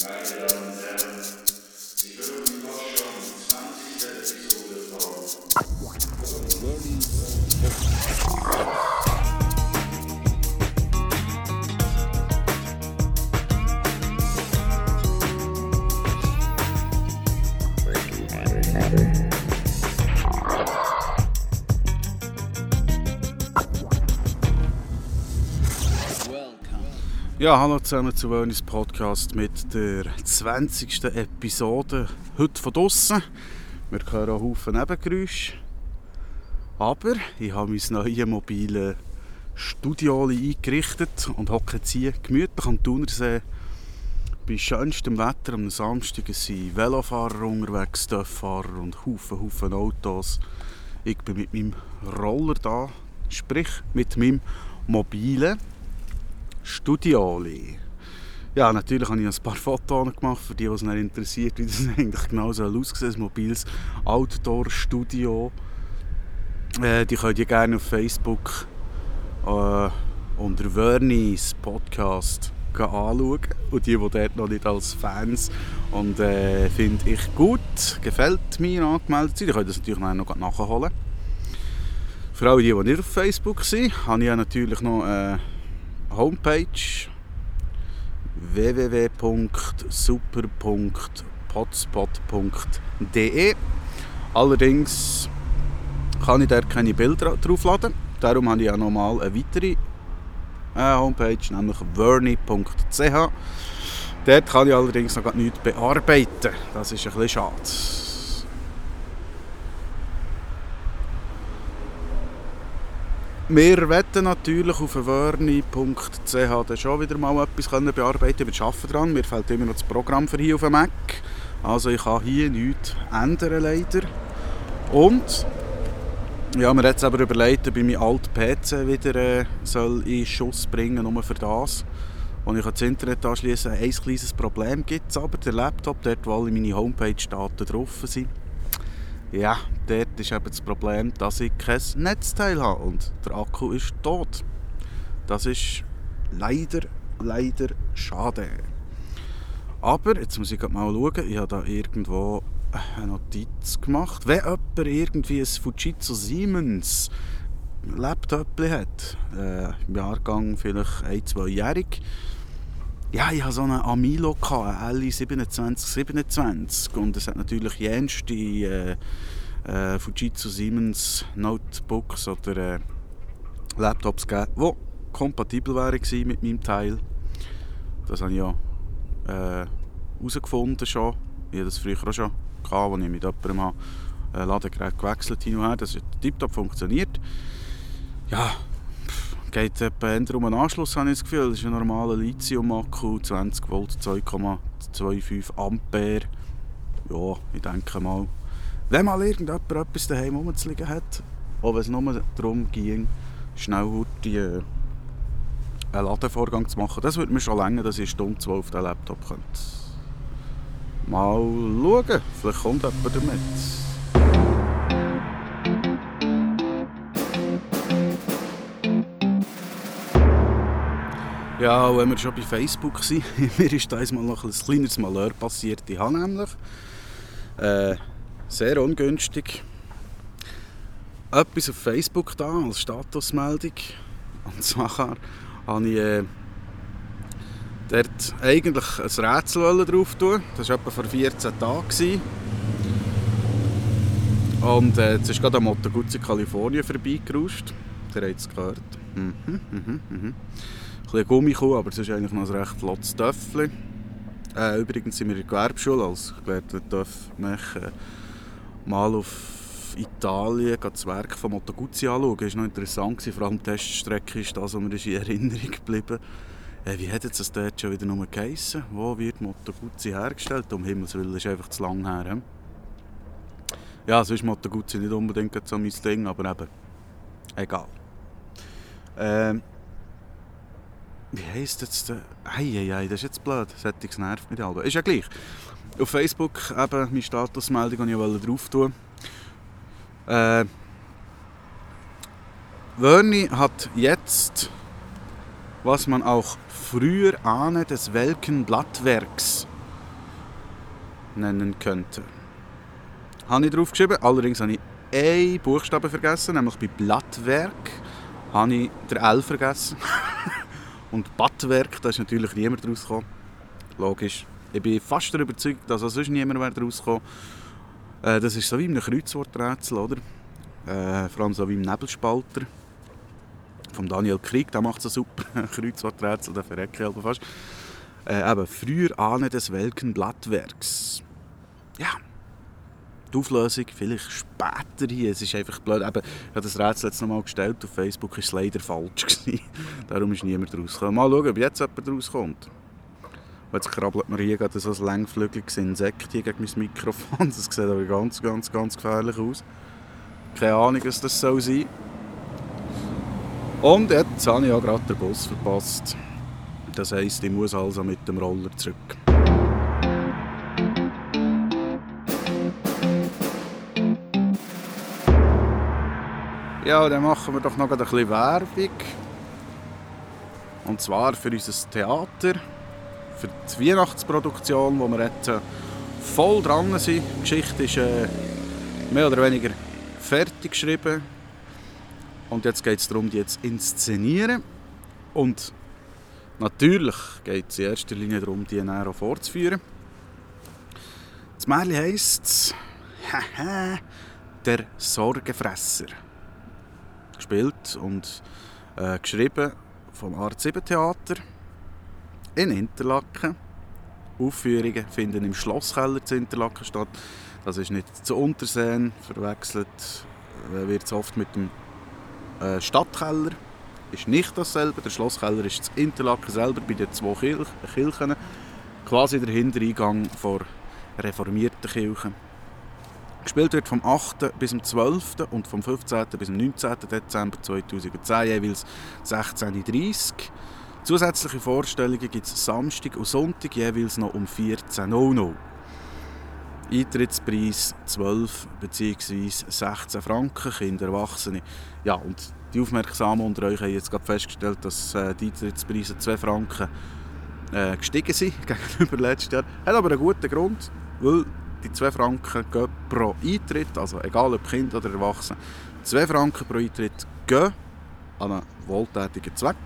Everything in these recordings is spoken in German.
Meine Damen und Herren, Sie hören Vorschau die 20. Episode von Ja, hallo zusammen zu Wellness Podcast mit der 20. Episode. Heute von draussen. Wir hören auch Haufen Nebengeräusche. Aber ich habe mein neues mobile Studio eingerichtet und hocke jetzt hier gemütlich am Thunersee. Bei schönstem Wetter am Samstag sind Velofahrer unterwegs, Töfffahrer und Haufen, Haufen Autos. Ich bin mit meinem Roller da, sprich mit meinem mobilen Studioli. Ja, natürlich habe ich ein paar Fotos gemacht, für die, die es nicht interessiert, wie das eigentlich genau so aussieht. Ein mobiles Outdoor-Studio. Äh, die könnt ihr gerne auf Facebook äh, unter Vernis Podcast anschauen. Und die, die dort noch nicht als Fans und äh, finde ich gut, gefällt mir angemeldet sind, die können das natürlich noch nachholen. Für alle die, die nicht auf Facebook sind, habe ich natürlich noch eine Homepage www.super.potspot.de Allerdings kann ich dort keine Bilder draufladen. Darum habe ich auch nochmal eine weitere äh, Homepage, nämlich verni.ch. Dort kann ich allerdings noch nichts bearbeiten. Das ist ein bisschen schade. Wir wetten natürlich auf verni.ch schon wieder mal etwas können bearbeiten Wir arbeiten daran. Mir fehlt immer noch das Programm für hier auf dem Mac. Also ich kann hier nichts ändern leider. Und ja, mir jetzt aber überlegt, ob ich meinen alten PC wieder äh, soll in Schuss bringen nur für das. Und ich das Internet anschließen. Ein kleines Problem gibt es aber, der Laptop, dort wo alle meine Homepage-Daten drauf sind. Ja, dort ist eben das Problem, dass ich kein Netzteil habe und der Akku ist tot. Das ist leider, leider schade. Aber, jetzt muss ich mal schauen, ich habe da irgendwo eine Notiz gemacht. Wenn jemand irgendwie ein Fujitsu Siemens Laptop hat, äh, im Jahrgang vielleicht ein, zweijährig, ja, ich hatte so einen Amilo, einen LI 2727 und es hat natürlich jenste äh, äh, Fujitsu Siemens Notebooks oder äh, Laptops gegeben, die kompatibel waren mit meinem Teil. Das habe ich ja herausgefunden äh, schon. Ich hatte das früher auch schon, gehabt, als ich mit jemandem habe, äh, Ladegerät gewechselt her. Das hat tiptop funktioniert. Ja, geht etwa um einen Anschluss, habe ich das Gefühl. Das ist ein normaler Lithium-Akku, 20 Volt, 2,25 Ampere. Ja, ich denke mal, wenn mal irgendjemand etwas daheim rumzuliegen hat, auch wenn es nur darum ging, schnell die, äh, einen Ladevorgang zu machen, das würde mir schon länger, dass ich eine Stunde, zwei auf den Laptop könnte. Mal schauen, vielleicht kommt jemand damit. Ja, wenn wir schon bei Facebook sind, mir ist da mal noch ein kleines Malheur passiert. Ich habe nämlich äh, sehr ungünstig etwas auf Facebook da als Statusmeldung. Und zwar habe ich äh, dort eigentlich ein Rätsel drauf tun. Das war etwa vor 14 Tagen. Und äh, jetzt ist gerade am Moto Guzzi Kalifornien vorbeigeruscht. Der hat es gehört. Mhm, mhm, mhm. Bisschen Gummikuh, aber es ist eigentlich noch ein recht flottes Töffel. Äh, übrigens sind wir in der Gewerbeschule als gelehrter Töffmecher mal auf Italien das Werk von Moto Guzzi anschauen. Das war noch interessant, vor allem die Teststrecke ist das, was mir in Erinnerung geblieben äh, Wie hat jetzt das dort schon wieder nur geheissen? Wo wird Moto Guzzi hergestellt? Um Himmels Willen, ist einfach zu lang her. He? Ja, sonst Moto Guzzi nicht unbedingt so mein Ding, aber eben, egal. Ähm, wie heisst jetzt der? Eieiei, das ist jetzt blöd. Das nervt mich alle. Ist ja gleich. Auf Facebook eben meine Statusmeldung, die ich drauf tun äh, Wörni hat jetzt, was man auch früher ahne des welken Blattwerks nennen könnte. Habe ich drauf geschrieben, allerdings habe ich einen Buchstaben vergessen, nämlich bei Blattwerk habe ich den L vergessen. Und Blattwerk, da ist natürlich niemand rausgekommen. Logisch. Ich bin fast überzeugt, dass auch sonst niemand mehr rausgekommen äh, Das ist so wie ein Kreuzworträtsel, oder? Äh, vor allem so wie im Nebelspalter. Vom Daniel Krieg, der macht so super Kreuzworträtsel, der verrecke ich fast. Äh, eben, früher Ahne des welken Blattwerks. Ja, die Auflösung vielleicht später hier. Es ist einfach blöd. Eben, ich habe das Rätsel jetzt nochmal gestellt. Auf Facebook war es leider falsch. Gewesen. Darum ist niemand rausgekommen. Mal schauen, ob jetzt jemand rauskommt. Jetzt krabbelt mir hier gerade so ein längflügeliges Insekt hier gegen mein Mikrofon. Das sieht aber ganz, ganz, ganz gefährlich aus. Keine Ahnung, was das soll sein Und jetzt habe ich ja gerade den Bus verpasst. Das heisst, ich muss also mit dem Roller zurück. Ja, dann machen wir doch noch ein bisschen Werbung. Und zwar für unser Theater, für die Weihnachtsproduktion, wo wir jetzt äh, voll dran sind. Die Geschichte ist äh, mehr oder weniger fertig geschrieben. Und jetzt geht es darum, die jetzt inszenieren. Und natürlich geht es in erster Linie darum, die näher vorzuführen. Das Märchen heisst «Der Sorgenfresser» gespielt und äh, geschrieben vom Art 7 Theater in Interlaken. Aufführungen finden im Schlosskeller zu Interlaken statt. Das ist nicht zu Unterseen, verwechselt äh, wird es oft mit dem äh, Stadtkeller. Ist nicht dasselbe. Der Schlosskeller ist zu Interlaken selber bei den zwei Kirchen, quasi der Hintereingang vor reformierten Kirchen. Gespielt wird vom 8. bis zum 12. und vom 15. bis zum 19. Dezember 2010 jeweils 16.30 Uhr. Zusätzliche Vorstellungen gibt es Samstag und Sonntag jeweils noch um 14.00 Uhr. Eintrittspreis 12 bzw. 16 Franken, Kinder, Erwachsene. Ja, und die Aufmerksamen unter euch haben jetzt gerade festgestellt, dass äh, die Eintrittspreise 2 Franken äh, gestiegen sind gegenüber letztes Jahr. Hat aber einen guten Grund, weil die 2 Franken gehen pro Eintritt, also egal ob Kind oder Erwachsen, 2 Franken pro Eintritt gehen an einen wohltätigen Zweck.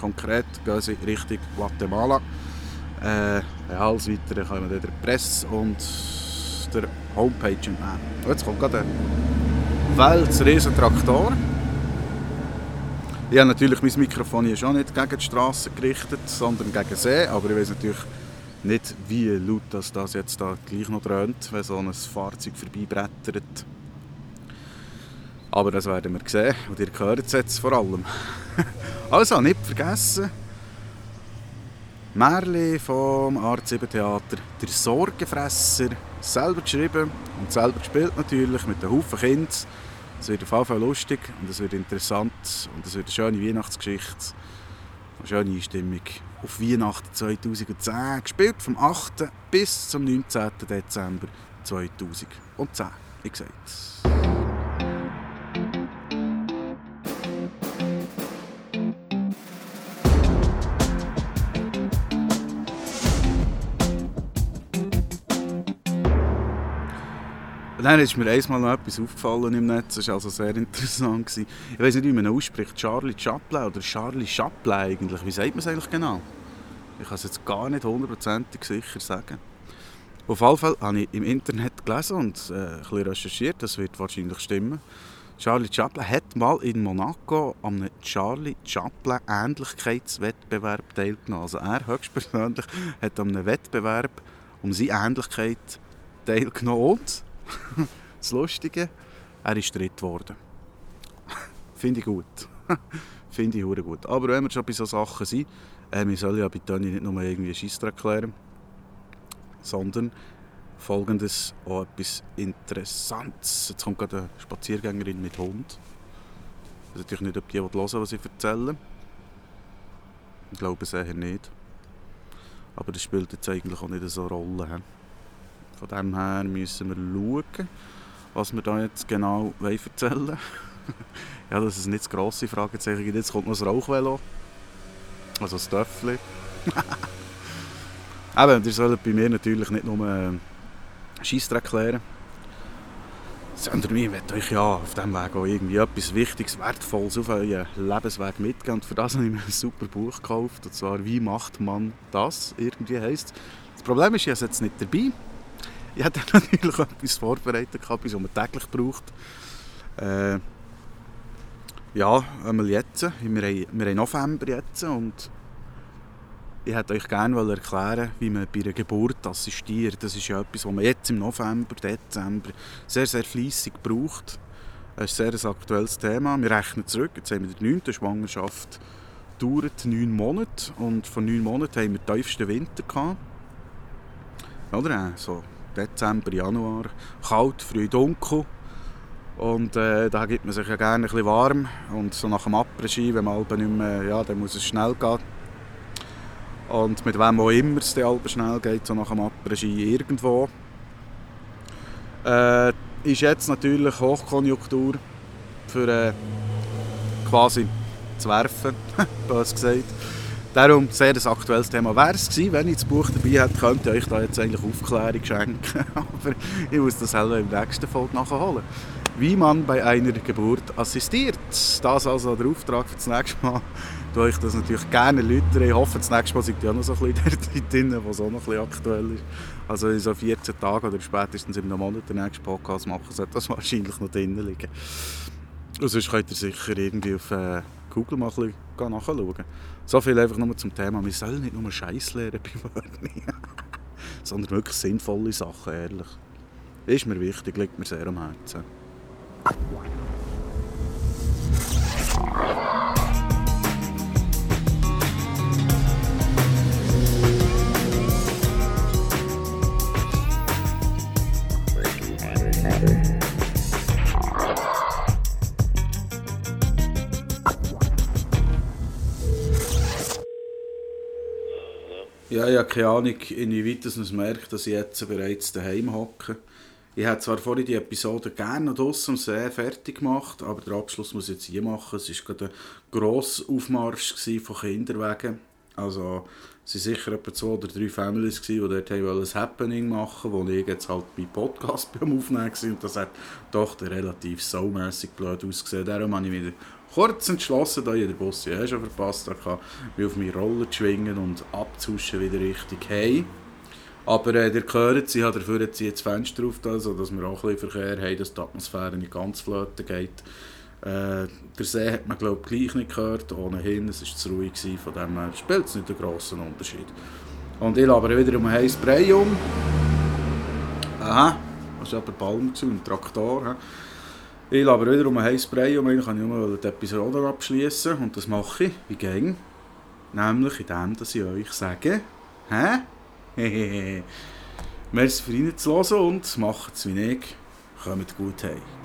Konkret gehen sie Richtung Guatemala. Äh, alles Weitere können wir der Presse und der Homepage entnehmen. Jetzt kommt gerade ein Weltsriesen Traktor. Ich habe natürlich mein Mikrofon hier schon nicht gegen die Straße gerichtet, sondern gegen See, aber ich weiß natürlich nicht, wie laut das, das jetzt da gleich noch dröhnt, wenn so ein Fahrzeug vorbeibrettert. Aber das werden wir sehen und ihr hört es jetzt vor allem. also, nicht vergessen, Märli vom Art 7 Theater, der Sorgenfresser, selber geschrieben und selber gespielt natürlich, mit einem Haufen Kindern. Es wird auf jeden Fall lustig und es wird interessant und es wird eine schöne Weihnachtsgeschichte. Eine schöne Einstimmung auf Weihnachten 2010, gespielt vom 8. bis zum 19. Dezember 2010. Wie gesagt. Dann ist mir einmal noch etwas aufgefallen im Netz, das war also sehr interessant. Ich weiß nicht, wie man ausspricht, Charlie Chaplin oder Charlie Chaplin eigentlich. Wie sagt man es eigentlich genau? Ich kann es jetzt gar nicht hundertprozentig sicher sagen. Auf jeden Fall habe ich im Internet gelesen und äh, ein bisschen recherchiert, das wird wahrscheinlich stimmen. Charlie Chaplin hat mal in Monaco an einem Charlie Chaplin Ähnlichkeitswettbewerb teilgenommen. Also er höchstpersönlich hat an einem Wettbewerb um seine Ähnlichkeit teilgenommen das Lustige, er ist dritt geworden. Finde ich gut. Finde ich gut. Aber wenn wir schon bei solchen Sachen sind, äh, wir sollen ja bei Toni nicht nur irgendwie Scheissdreck erklären, sondern folgendes auch etwas Interessantes. Jetzt kommt gerade eine Spaziergängerin mit Hund. Ich weiß natürlich nicht, ob die hören was ich erzähle. Ich glaube es eher nicht. Aber das spielt jetzt eigentlich auch nicht so eine Rolle. Von dem her müssen wir schauen, was wir da jetzt genau erzählen wollen. ja, das ist nicht das grosse Fragezeichen. Jetzt kommt noch das Rauchvelo. Also das Töffel. Eben, ihr sollt bei mir natürlich nicht nur Scheissdreck klären. Sondern ich möchte euch ja auf diesem Weg auch irgendwie etwas Wichtiges, Wertvolles auf euren Lebensweg mitgeben. Und für das habe ich mir ein super Buch gekauft. Und zwar «Wie macht man das?» irgendwie heisst. Das Problem ist, ich habe es jetzt nicht dabei. Ich hatte natürlich etwas vorbereitet, etwas, was man täglich braucht. Äh, ja, einmal jetzt. Wir haben, wir haben November jetzt und ich hätte euch gerne erklären wie man bei einer Geburt assistiert. Das ist ja etwas, was man jetzt im November, Dezember sehr, sehr fleissig braucht. Das ist ein sehr aktuelles Thema. Wir rechnen zurück. Jetzt haben wir die 9. Schwangerschaft dauert neun Monate und vor neun Monaten haben wir den tiefsten Winter gehabt. Oder so Dezember, Januar, kalt, früh dunkel. Und äh, da gibt man sich ja gerne ein bisschen warm. Und so nach dem Après-Ski, wenn man nicht mehr, ja, dann muss es schnell gehen. Und mit wem auch immer es dann schnell geht, so nach dem Après-Ski irgendwo. Äh, ist jetzt natürlich Hochkonjunktur für äh, quasi zu werfen, bös gesagt. Darum sehr ein aktuelles Thema. Wäre es gewesen, wenn ich das Buch dabei hätte, könnte ich euch da jetzt eigentlich Aufklärung schenken. Aber ich muss das selber im nächsten Folge nachholen. Wie man bei einer Geburt assistiert. Das also der Auftrag für das nächste Mal. Ich ich das natürlich gerne erläutern. Ich hoffe, das nächste Mal seid ihr auch noch so ein bisschen drin, was auch noch ein bisschen aktuell ist. Also in so 14 Tagen oder spätestens einem Monat den nächsten Podcast machen, sollte das wahrscheinlich noch drin liegen. Und sonst könnt ihr sicher irgendwie auf äh, Google mal nachschauen. So viel einfach nur zum Thema. Wir sollen nicht nur Scheiß lernen bei Wörni, sondern wirklich sinnvolle Sachen, ehrlich. Ist mir wichtig, liegt mir sehr am Herzen. Ja, ich habe keine Ahnung, inwieweit es merkt, dass ich jetzt bereits daheim hocke. Ich hätte zwar vorhin die Episode gerne noch draussen sehr fertig gemacht, aber der Abschluss muss ich jetzt hier machen. Es war gerade ein grosser Aufmarsch von Kinderwegen. Also es waren sicher etwa zwei oder drei Families, die dort ein Happening machen wollten, wo ich jetzt halt meinen Podcast beim Aufnehmen war. Und das hat doch relativ saumässig blöd ausgesehen. Darum habe ich wieder kurz entschlossen, da ich den Bus ja schon verpasst habe, mich auf meine Roller zu schwingen und abzuschen wieder richtig hey. Aber äh, ihr hört, sie hat dafür jetzt das Fenster auf, sodass wir auch ein bisschen Verkehr haben, dass die Atmosphäre nicht ganz flöten geht. Äh, der See hat man glaube ich gleich nicht gehört, ohnehin, es war zu ruhig, gewesen, von dem her spielt es nicht einen grossen Unterschied. Und ich labere wieder um ein heißes Spray um. Aha, das ist aber zu, ein Traktor. He. Ich labere wieder um ein heißes Spray um, eigentlich kann ich nur die Episode abschließen und das mache ich, wie ging. Nämlich indem, dass ich euch sage, hä? Hehehe. Merci für reinzuhören und macht es wie ich. Kommt gut heim.